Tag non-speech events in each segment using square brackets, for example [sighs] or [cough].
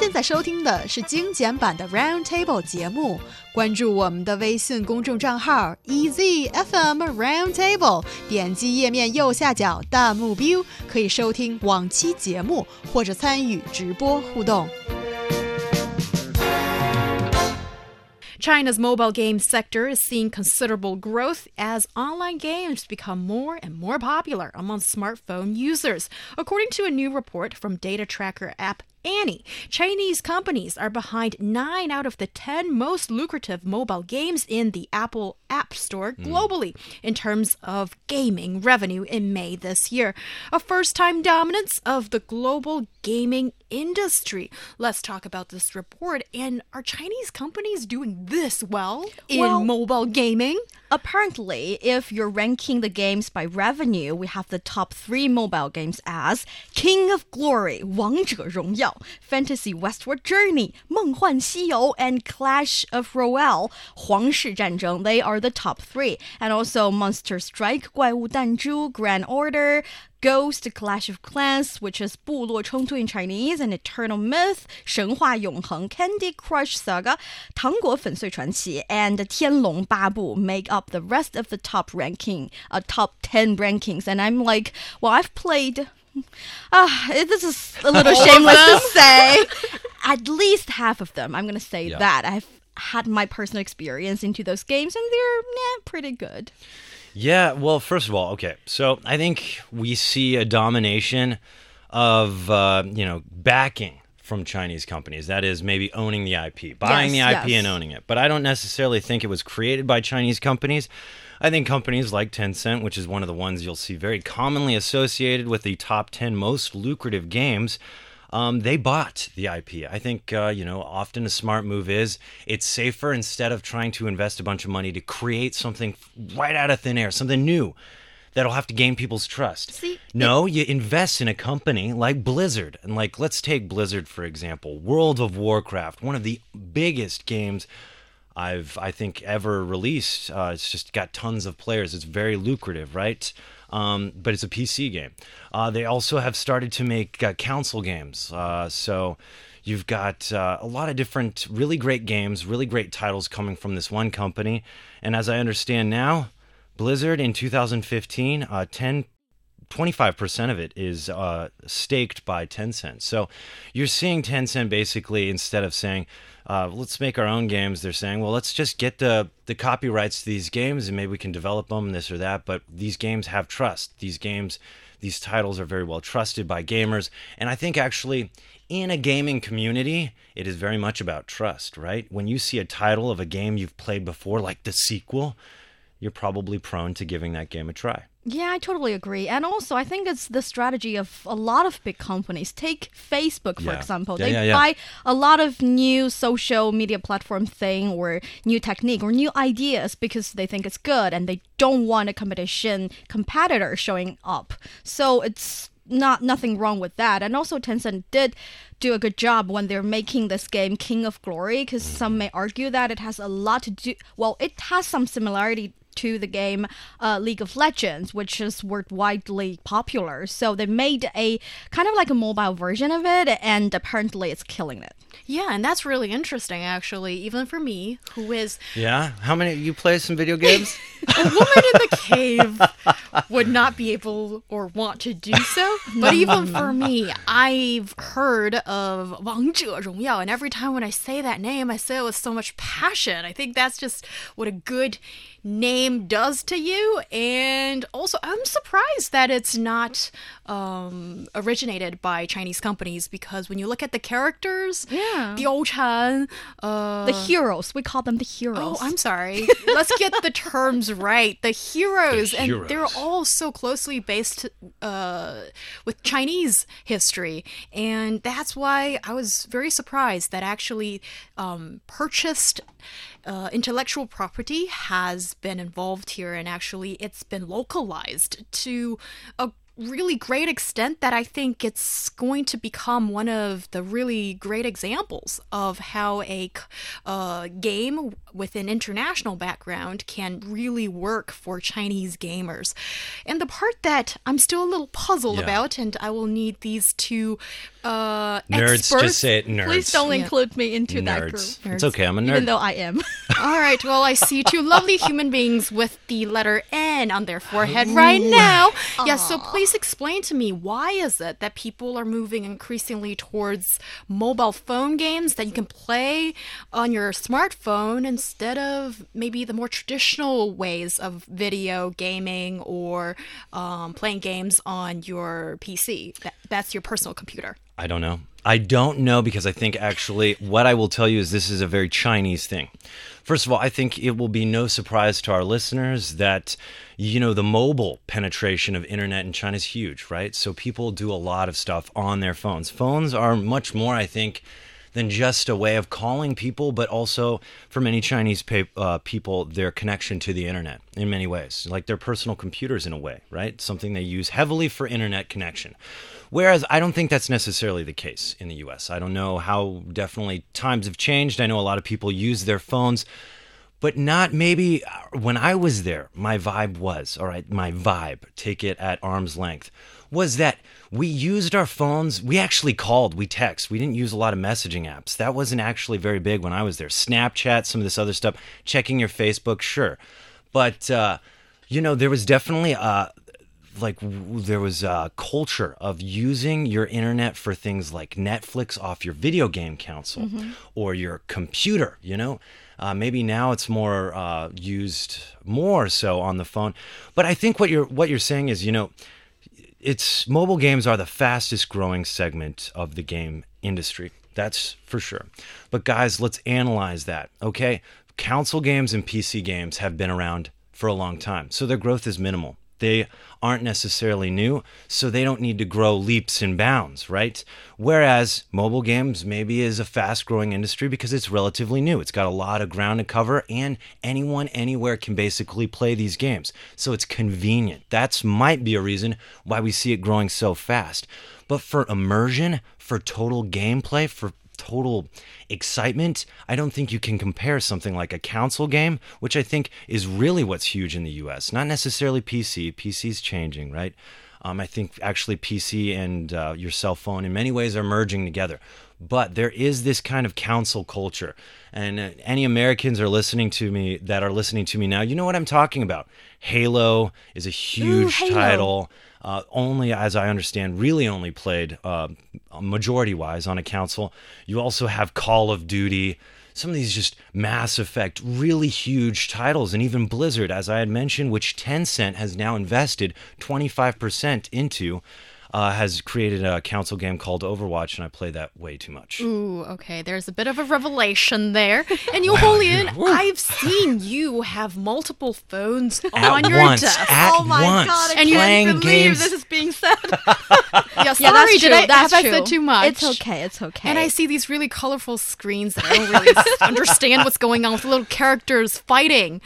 现在收听的是精简版的 Round Table 节目。关注我们的微信公众账号 EZFM Round Table，点击页面右下角弹幕 view，可以收听往期节目或者参与直播互动。China's mobile game sector is seeing considerable growth as online games become more and more popular among smartphone users, according to a new report from data tracker app Annie. Chinese companies are behind nine out of the 10 most lucrative mobile games in the Apple App Store hmm. globally mm. in terms of gaming revenue in May this year. A first time dominance of the global gaming industry. Let's talk about this report. And are Chinese companies doing this well in well, mobile gaming? Apparently, if you're ranking the games by revenue, we have the top three mobile games as King of Glory, 王者荣耀, Fantasy Westward Journey, 梦幻西游, and Clash of Royale, 皇室战争. They are the top three. And also Monster Strike, 怪物弹珠, Grand Order, Ghost Clash of Clans, which is 部落冲突 in Chinese, and Eternal Myth, 神话永恒 Candy Crush Saga, 糖果粉碎传奇 and 天龙八部 make up the rest of the top ranking, uh, top 10 rankings. And I'm like, well, I've played Ah, [sighs] uh, this is a little shameless to say. [laughs] At least half of them. I'm going to say yeah. that. I've had my personal experience into those games, and they're yeah, pretty good. Yeah, well, first of all, okay, so I think we see a domination of uh, you know backing from Chinese companies. That is maybe owning the IP, buying yes, the IP yes. and owning it. But I don't necessarily think it was created by Chinese companies. I think companies like Tencent, which is one of the ones you'll see very commonly associated with the top 10 most lucrative games, um, they bought the IP. I think, uh, you know, often a smart move is it's safer instead of trying to invest a bunch of money to create something right out of thin air, something new that'll have to gain people's trust. See, no, you invest in a company like Blizzard. And like let's take Blizzard for example. World of Warcraft, one of the biggest games I've I think ever released. Uh, it's just got tons of players. It's very lucrative, right? Um, but it's a PC game. Uh, they also have started to make uh, console games. Uh, so you've got uh, a lot of different, really great games, really great titles coming from this one company. And as I understand now, Blizzard in 2015, uh, 10 25% of it is uh, staked by Tencent. So you're seeing Tencent basically, instead of saying, uh, let's make our own games, they're saying, well, let's just get the, the copyrights to these games and maybe we can develop them, this or that. But these games have trust. These games, these titles are very well trusted by gamers. And I think actually, in a gaming community, it is very much about trust, right? When you see a title of a game you've played before, like the sequel, you're probably prone to giving that game a try. Yeah, I totally agree. And also, I think it's the strategy of a lot of big companies. Take Facebook, for yeah. example. Yeah, they yeah, buy a lot of new social media platform thing or new technique or new ideas because they think it's good and they don't want a competition competitor showing up. So it's not nothing wrong with that. And also Tencent did do a good job when they're making this game King of Glory because some mm-hmm. may argue that it has a lot to do well, it has some similarity to the game uh, League of Legends, which is widely popular. So they made a kind of like a mobile version of it, and apparently it's killing it. Yeah, and that's really interesting, actually, even for me, who is. Yeah? How many. You play some video games? [laughs] a woman in the cave would not be able or want to do so. But [laughs] even for me, I've heard of 王者荣耀, and every time when I say that name, I say it with so much passion. I think that's just what a good name does to you. And also, I'm surprised that it's not um, originated by Chinese companies because when you look at the characters, yeah, the old Chan, uh, the heroes, we call them the heroes. Oh, I'm sorry. [laughs] Let's get the terms right. The heroes, the and heroes. they're all so closely based uh, with Chinese history, and that's why I was very surprised that actually um, purchased uh, intellectual property has been involved here, and actually it's been localized to a really great extent that I think it's going to become one of the really great examples of how a uh, game with an international background can really work for Chinese gamers. And the part that I'm still a little puzzled yeah. about, and I will need these two uh, Nerds, experts. just say it. Nerds. Please don't Yeah. include me into that group. Nerds. It's okay. I'm a nerd. Even though I am. [laughs] All right. Well, I see two [laughs] lovely human beings with the letter N on their forehead right now. Yes. so please explain to me why is it that people are moving increasingly towards mobile phone games that you can play on your smartphone instead of maybe the more traditional ways of video gaming or um, playing games on your PC. That, that's your personal computer. I don't know. I don't know because I think actually what I will tell you is this is a very Chinese thing. First of all, I think it will be no surprise to our listeners that you know the mobile penetration of internet in China is huge, right? So people do a lot of stuff on their phones. Phones are much more, I think, than just a way of calling people, but also for many Chinese uh, people, their connection to the internet in many ways, like their personal computers in a way, right? Something they use heavily for internet connection. Whereas I don't think that's necessarily the case in the US. I don't know how definitely times have changed. I know a lot of people use their phones, but not maybe uh, when I was there. My vibe was, all right, my vibe, take it at arm's length, was that we used our phones. We actually called, we text. We didn't use a lot of messaging apps. That wasn't actually very big when I was there. Snapchat, some of this other stuff, checking your Facebook, sure. But, uh, you know, there was definitely uh, like there was a culture of using your internet for things like Netflix off your video game console or your computer. You know, uh, maybe now it's more uh, used more so on the phone. But I think what you're what you're saying is, you know, it's mobile games are the fastest growing segment of the game industry. That's for sure. But guys, let's analyze that. Okay, console games and PC games have been around for a long time, so their growth is minimal. They aren't necessarily new, so they don't need to grow leaps and bounds, right? Whereas mobile games maybe is a fast growing industry because it's relatively new. It's got a lot of ground to cover, and anyone anywhere can basically play these games. So it's convenient. That's might be a reason why we see it growing so fast. But for immersion, for total gameplay, for total excitement, I don't think you can compare something like a console game, which I think is really what's huge in the US. Not necessarily PC. PC's changing, right? Um, I think actually PC and uh, your cell phone in many ways are merging together. But there is this kind of console culture. And uh, any Americans are listening to me that are listening to me now, you know what I'm talking about. Halo is a huge Halo. title uh, only, as I understand, really only played uh, majority wise on a console. You also have Call of Duty, some of these just Mass Effect, really huge titles, and even Blizzard, as I had mentioned, which Tencent has now invested 25% into. Uh, has created a console game called Overwatch, and I play that way too much. Ooh, okay. There's a bit of a revelation there. And Yu Holian, I've seen you have multiple phones At on your once, desk. at oh my once, god, I And you- playing can't believe games. this is being said. [laughs] yeah, sorry, yeah, that's did true. I, that's have true. I said too much? It's okay. It's okay. And I see these really colorful screens that I don't really [laughs] understand what's going on with little characters fighting.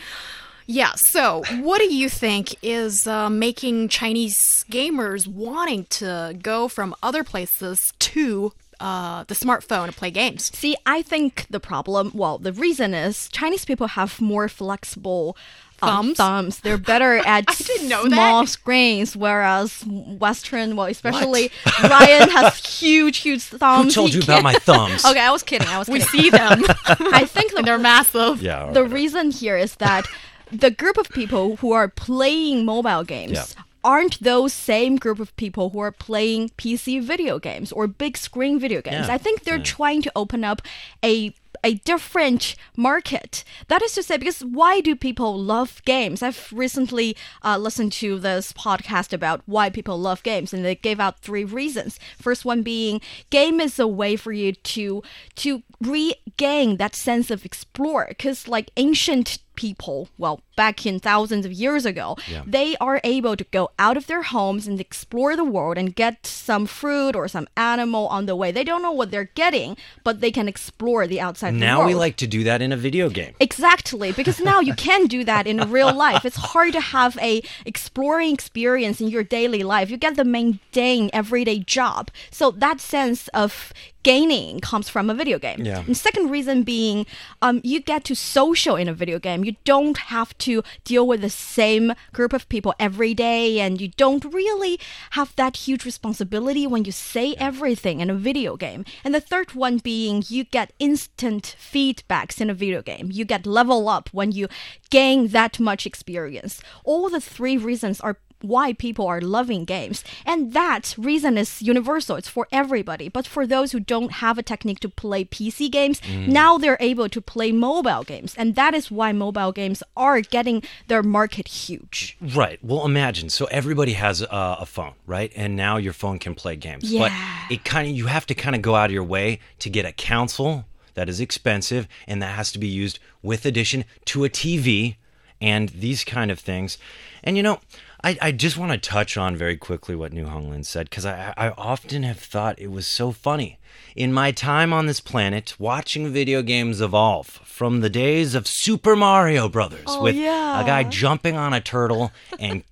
Yeah, so what do you think is uh, making Chinese gamers wanting to go from other places to uh, the smartphone to play games? See, I think the problem, well, the reason is Chinese people have more flexible uh, Thumbs? thumbs. They're better [laughs] at I didn't know small that. screens, whereas Western, well, especially [laughs] Ryan has huge, huge thumbs. Who told He you about can't- my thumbs? [laughs] Okay, I was kidding. I was We see them, I think the they're massive. Yeah. all the right. reason here is that the group of people who are playing mobile games Yeah. aren't those same group of people who are playing PC video games or big screen video games. Yeah. I think they're trying to open up a a different market. That is to say, because why do people love games? I've recently uh, listened to this podcast about why people love games, and they gave out three reasons. First one being, game is a way for you to to regain that sense of explore, because like ancient people, well, back in thousands of years ago, Yeah. they are able to go out of their homes and explore the world and get some fruit or some animal on the way. They don't know what they're getting, but they can explore the outside Now world. Now we like to do that in a video game. Exactly, because now you can do that in [laughs] real life. It's hard to have a exploring experience in your daily life. You get the mundane everyday job. So that sense of gaining comes from a video game. Yeah. And second reason being, um, you get to social in a video game. You don't have to deal with the same group of people every day, and you don't really have that huge responsibility when you say everything in a video game. And the third one being, you get instant feedbacks in a video game. You get level up when you gain that much experience. All the three reasons are why people are loving games. And that reason is universal. It's for everybody. But for those who don't have a technique to play PC games, mm. now they're able to play mobile games. And that is why mobile games are getting their market huge. Right. Well, imagine. So everybody has a, a phone, right? And now your phone can play games. Yeah. But it kind of you have to kind of go out of your way to get a console that is expensive and that has to be used with addition to a TV and these kind of things. And you know, I, I just want to touch on very quickly what New Honglin said because I, I often have thought it was so funny. In my time on this planet, watching video games evolve from the days of Super Mario Brothers Oh, with yeah. a guy jumping on a turtle and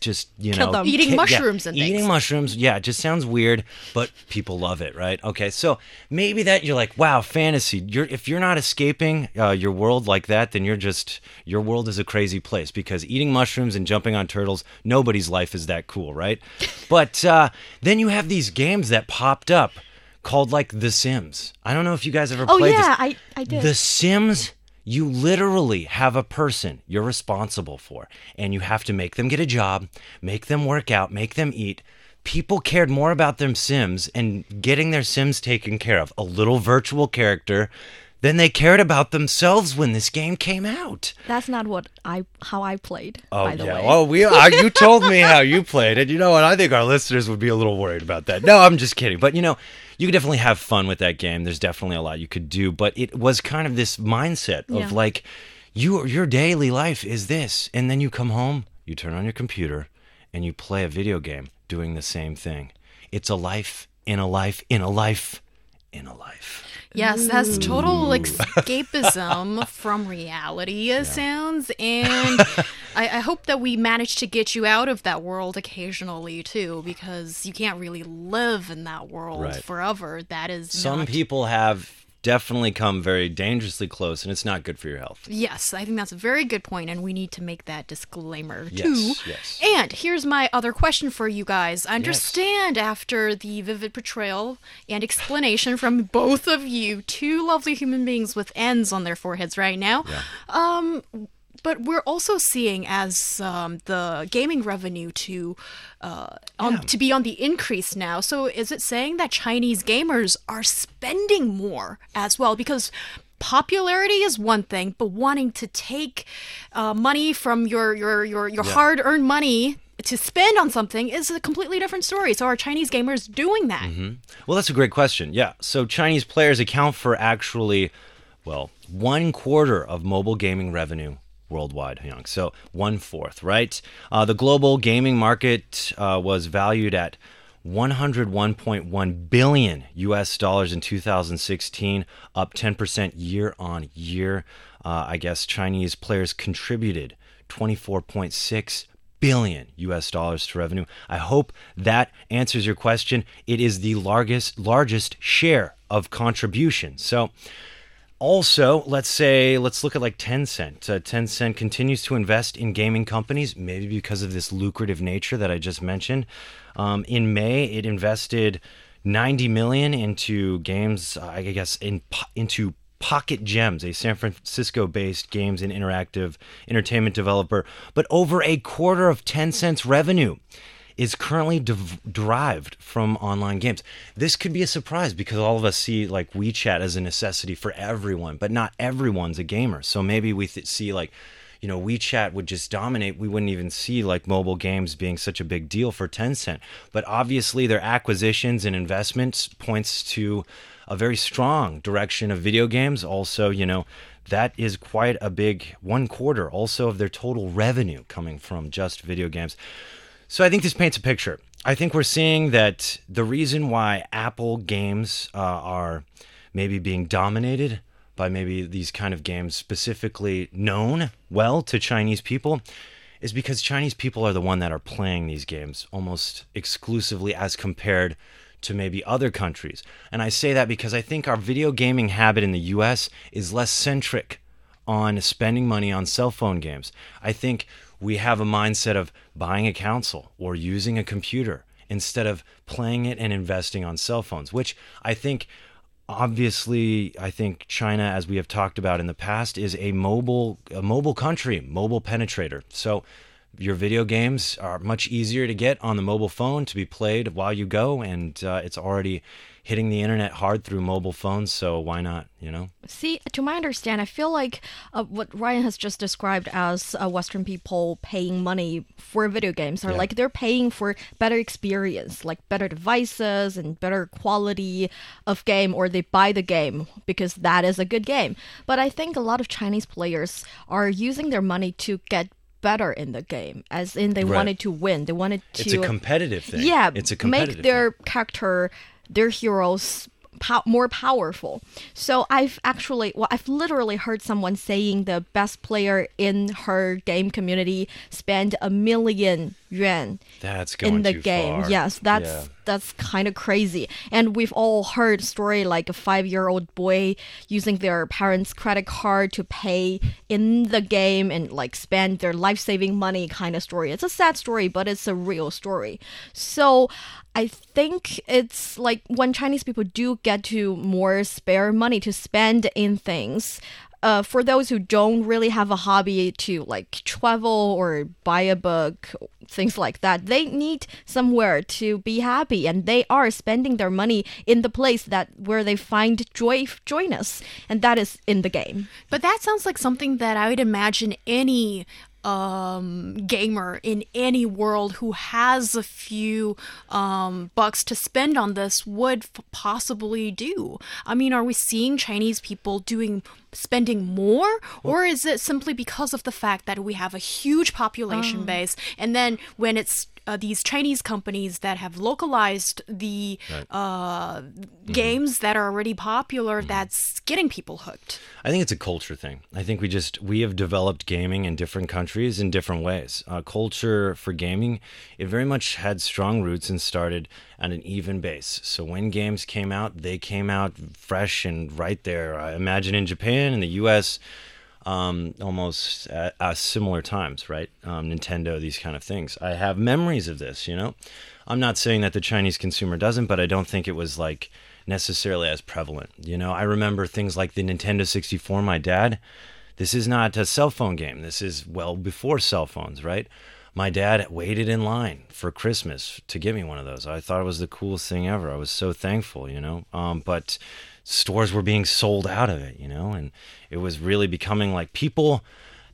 just, you Kill know, them. Eating ki- yeah, mushrooms and eating things. mushrooms. Yeah, it just sounds weird, but people love it, right? Okay, so maybe that you're like, wow, fantasy. You're if you're not escaping uh, your world like that, then you're just your world is a crazy place because eating mushrooms and jumping on turtles, nobody's life is that cool, right? [laughs] but uh, then you have these games that popped up called like The Sims. I don't know if you guys ever Oh, played yeah, this. I, I did. The Sims, you literally have a person you're responsible for, and you have to make them get a job, make them work out, make them eat. People cared more about their Sims and getting their Sims taken care of, a little virtual character, than they cared about themselves when this game came out. That's not what I how I played, Oh by the yeah. way. Oh, we. Uh, you told me how you played, and you know what? I think our listeners would be a little worried about that. No, I'm just kidding. But you know, you could definitely have fun with that game. There's definitely a lot you could do, but it was kind of this mindset of Yeah. like, you your daily life is this, and then you come home, you turn on your computer, and you play a video game doing the same thing. It's a life in a life in a life in a life. Yes, that's total escapism [laughs] from reality, it sounds. And [laughs] I, I hope that we manage to get you out of that world occasionally, too, because you can't really live in that world Right. forever. That is Some not- people have definitely come very dangerously close, and it's not good for your health. Yes, I think that's a very good point, and we need to make that disclaimer Yes, too. yes. And here's my other question for you guys. I understand after the vivid portrayal and explanation from both of you, two lovely human beings with N's on their foreheads right now. Yeah. Um, but we're also seeing as um, the gaming revenue to uh, on, to be on the increase now. So is it saying that Chinese gamers are spending more as well? Because popularity is one thing, but wanting to take uh, money from your your your, your hard earned money to spend on something is a completely different story. So are Chinese gamers doing that? Well, that's a great question. Yeah. So Chinese players account for actually, well, one quarter of mobile gaming revenue worldwide, Young. So one fourth, right? Uh, the global gaming market uh, was valued at 101.1 billion US dollars in 2016, up 10% year on year. Uh, I guess Chinese players contributed 24.6 billion US dollars to revenue. I hope that answers your question. It is the largest largest share of contribution. So also, let's say, let's look at like Tencent. Uh, Tencent continues to invest in gaming companies, maybe because of this lucrative nature that I just mentioned. Um, in May, it invested 90 million into games, I guess, in into Pocket Gems, a San Francisco-based games and interactive entertainment developer. But over a quarter of Tencent's revenue is currently derived from online games. This could be a surprise because all of us see like WeChat as a necessity for everyone, but not everyone's a gamer. So maybe we th- see like, you know, WeChat would just dominate. We wouldn't even see like mobile games being such a big deal for Tencent. But obviously, their acquisitions and investments points to a very strong direction of video games. Also, you know, that is quite a big one quarter also of their total revenue coming from just video games. So I think this paints a picture. I think we're seeing that the reason why Apple games uh, are maybe being dominated by maybe these kind of games specifically known well to Chinese people is because Chinese people are the one that are playing these games almost exclusively as compared to maybe other countries. And I say that because I think our video gaming habit in the US is less centric on spending money on cell phone games. I think we have a mindset of buying a console or using a computer instead of playing it and investing on cell phones, which I think obviously I think China as we have talked about in the past is a mobile a mobile country, mobile penetrator. So your video games are much easier to get on the mobile phone to be played while you go and uh, it's already hitting the internet hard through mobile phones so why not you know See, to my understand, I feel like uh, what Ryan has just described as uh, Western people paying money for video games are Yeah. like they're paying for better experience, like better devices and better quality of game, or they buy the game because that is a good game. But I think a lot of Chinese players are using their money to get better in the game, as in they Right. wanted to win. They wanted to. it's a competitive thing Yeah, it's a competitive thing. make their thing. character, their heroes. More powerful. So I've actually, well, I've literally heard someone saying the best player in her game community spent a million yuan that's going in the game. far. Yes, that's Yeah. that's kind of crazy. And we've all heard story like a five-year-old boy using their parents' credit card to pay in the game and like spend their life-saving money kind of story. It's a sad story, but it's a real story. So I think it's like when Chinese people do get to more spare money to spend in things. Uh, for those who don't really have a hobby to like travel or buy a book, things like that, they need somewhere to be happy, and they are spending their money in the place that where they find joy, joyness, and that is in the game. But that sounds like something that I would imagine any um, gamer in any world who has a few um, bucks to spend on this would possibly do. I mean, are we seeing Chinese people doing spending more, or is it simply because of the fact that we have a huge population base, and then when it's uh, these Chinese companies that have localized the uh, games that are already popular, that's getting people hooked. I think it's a culture thing. I think we just we have developed gaming in different countries in different ways. Uh, culture for gaming, it very much had strong roots and started at an even base. So when games came out, they came out fresh and right there. I imagine in Japan and the U.S. Um, almost at, at similar times, right? Um, Nintendo, these kind of things. I have memories of this. You know, I'm not saying that the Chinese consumer doesn't, but I don't think it was like necessarily as prevalent. You know, I remember things like the Nintendo 64. My dad, this is not a cell phone game. This is well before cell phones, right? My dad waited in line for Christmas to get me one of those. I thought it was the coolest thing ever. I was so thankful, you know. Um, but stores were being sold out of it, you know, and it was really becoming like people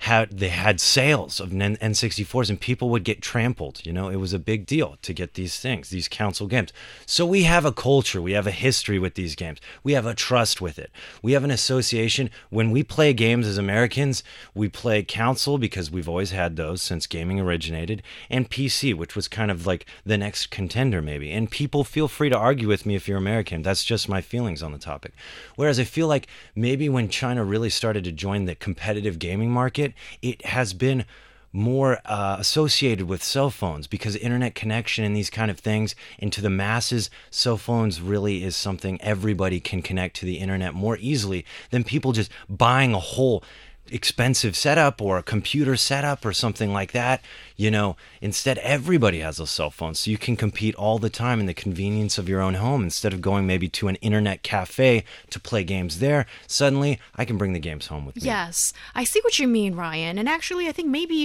had they had sales of N- N64s and people would get trampled. You know, it was a big deal to get these things, these console games. So we have a culture, we have a history with these games, we have a trust with it, we have an association. When we play games as Americans, we play console because we've always had those since gaming originated, and PC, which was kind of like the next contender, maybe. And people feel free to argue with me if you're American. That's just my feelings on the topic. Whereas I feel like maybe when China really started to join the competitive gaming market, it has been more uh, associated with cell phones because internet connection and these kind of things and to the masses cell phones really is something everybody can connect to the internet more easily than people just buying a whole expensive setup or a computer setup or something like that you know instead everybody has a cell phone so you can compete all the time in the convenience of your own home instead of going maybe to an internet cafe to play games there suddenly i can bring the games home with me Yes, I see what you mean, Ryan. And actually, I think maybe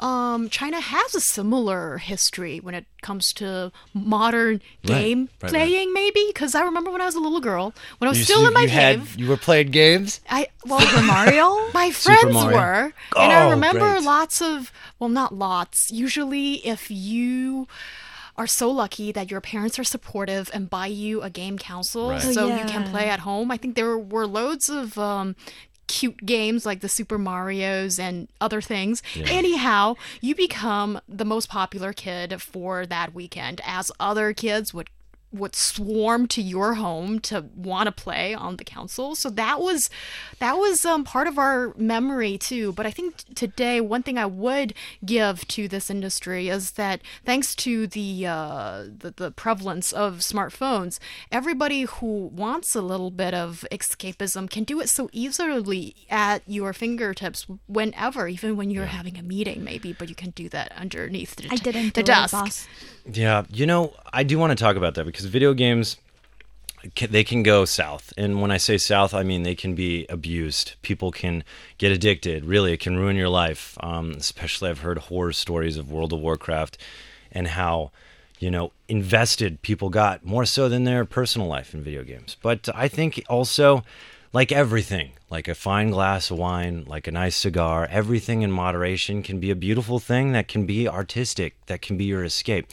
um, China has a similar history when it comes to modern game right, right. playing, maybe. Because I remember when I was a little girl, when I was You- still you- in my you had- cave. you were playing games I well, Super Mario? [laughs] my friends Mario. were, and I Oh, remember great. lots of well, not lots. Usually, if you are so lucky that your parents are supportive and buy you a game console Right. so Oh, you can play at home. I think there were loads of um, cute games like the Super Mario's and other things. Anyhow, you become the most popular kid for that weekend as other kids would would swarm to your home to want to play on the console. So that was that was um, part of our memory too. But I think today one thing I would give to this industry is that thanks to the uh, the, the prevalence of smartphones, everybody who wants a little bit of escapism can do it so easily at your fingertips whenever, even when you're having a meeting, maybe. But you can do that underneath the, I didn't the do it, desk. boss. Yeah, you know, I do want to talk about that because video games they can go south. And when I say south, I mean they can be abused. People can get addicted. Really, it can ruin your life. Um, especially, I've heard horror stories of World of Warcraft and how, you know, invested people got more so than their personal life in video games. But I think also, like everything, like a fine glass of wine, like a nice cigar, everything in moderation can be a beautiful thing that can be artistic, that can be your escape.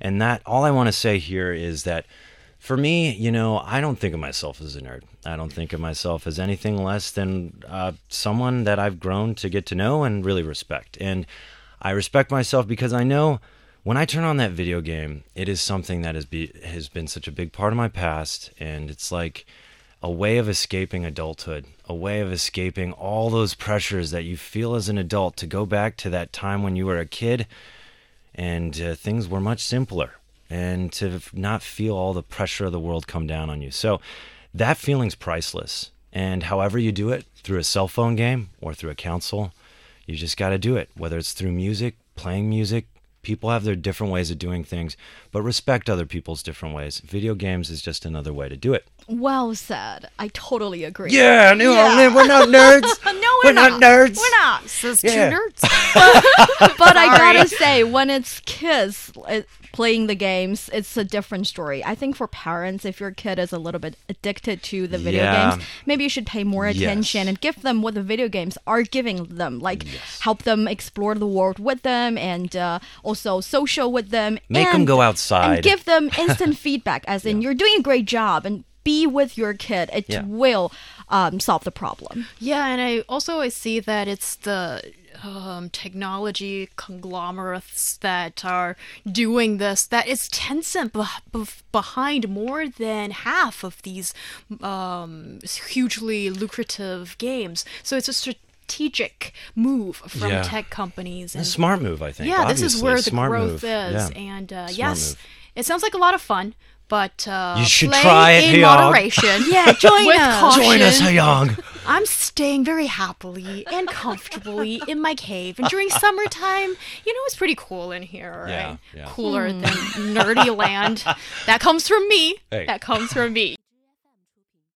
And that, all I want to say here is that for me, you know, I don't think of myself as a nerd. I don't think of myself as anything less than uh, someone that I've grown to get to know and really respect. And I respect myself because I know when I turn on that video game, it is something that has, be, has been such a big part of my past. And it's like a way of escaping adulthood, a way of escaping all those pressures that you feel as an adult to go back to that time when you were a kid and uh, things were much simpler and to not feel all the pressure of the world come down on you. So that feeling's priceless. And however you do it, through a cell phone game or through a console, you just got to do it. Whether it's through music, playing music, people have their different ways of doing things, but respect other people's different ways. Video games is just another way to do it. Well said. I totally agree. Yeah, no, Yeah. we're not nerds. [laughs] No, we're, not nerds. We're not. Says Yeah. two nerds. [laughs] but I gotta say, when it's kids uh, playing the games, it's a different story. I think for parents, if your kid is a little bit addicted to the video Yeah. games, maybe you should pay more attention Yes. and give them what the video games are giving them, like help them explore the world with them and uh, also social with them. Make and- go outside. and give them [laughs] instant feedback, as in you're doing a great job and. Be with your kid. It Yeah. will um, solve the problem. Yeah, and I also I see that it's the um, technology conglomerates that are doing this. That is Tencent beh- beh- behind more than half of these um, hugely lucrative games. So it's a strategic move from Yeah. tech companies. A smart move, I think. yeah, this is where the Smart growth move. is. Yeah. And uh, Smart yes, move. it sounds like a lot of fun. But uh, You should play try it, in Hyog. moderation. [laughs] Yeah, join with us. caution. Join us, Young. I'm staying very happily and comfortably in my cave. And during [laughs] summertime, you know, it's pretty cool in here, right? Yeah, yeah. Cooler than nerdy land. That comes from me. Hey. That comes from me.